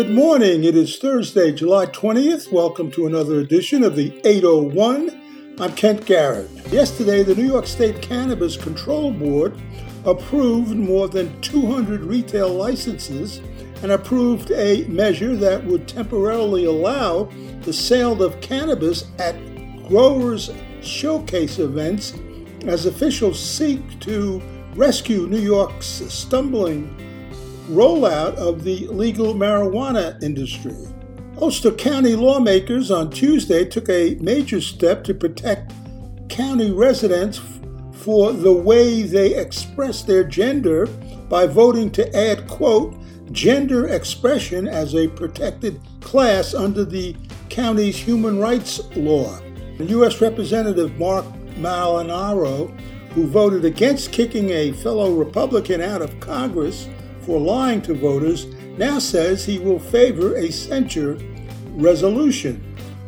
Good morning. It is Thursday, July 20th. Welcome to another edition of the 801. I'm Kent Garrett. Yesterday, the New York State Cannabis Control Board approved more than 200 retail licenses and approved a measure that would temporarily allow the sale of cannabis at growers' showcase events as officials seek to rescue New York's stumbling rollout of the legal marijuana industry. Ulster County lawmakers on Tuesday took a major step to protect county residents for the way they express their gender by voting to add, quote, gender expression as a protected class under the county's human rights law. U.S. Representative Mark Molinaro, who voted against kicking a fellow Republican out of Congress for lying to voters, now says he will favor a censure resolution.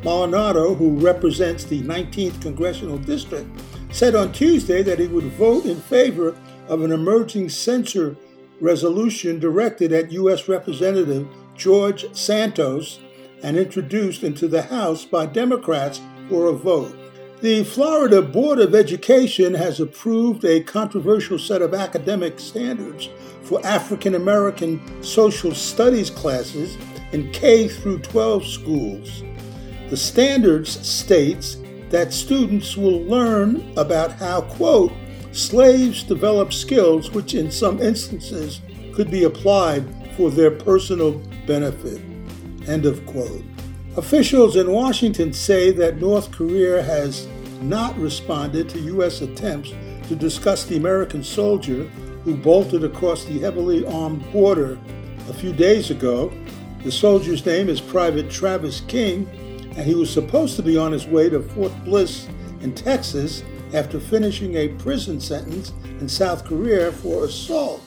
Molinaro, who represents the 19th Congressional District, said on Tuesday that he would vote in favor of an emerging censure resolution directed at U.S. Representative George Santos and introduced into the House by Democrats for a vote. The Florida Board of Education has approved a controversial set of academic standards for African American social studies classes in K through 12 schools. The standards states that students will learn about how, quote, slaves develop skills which in some instances could be applied for their personal benefit, end of quote. Officials in Washington say that North Korea has not responded to U.S. attempts to discuss the American soldier who bolted across the heavily armed border a few days ago. The soldier's name is Private Travis King, and he was supposed to be on his way to Fort Bliss in Texas after finishing a prison sentence in South Korea for assault.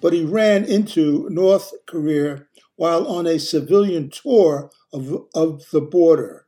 But he ran into North Korea while on a civilian tour of, of the border.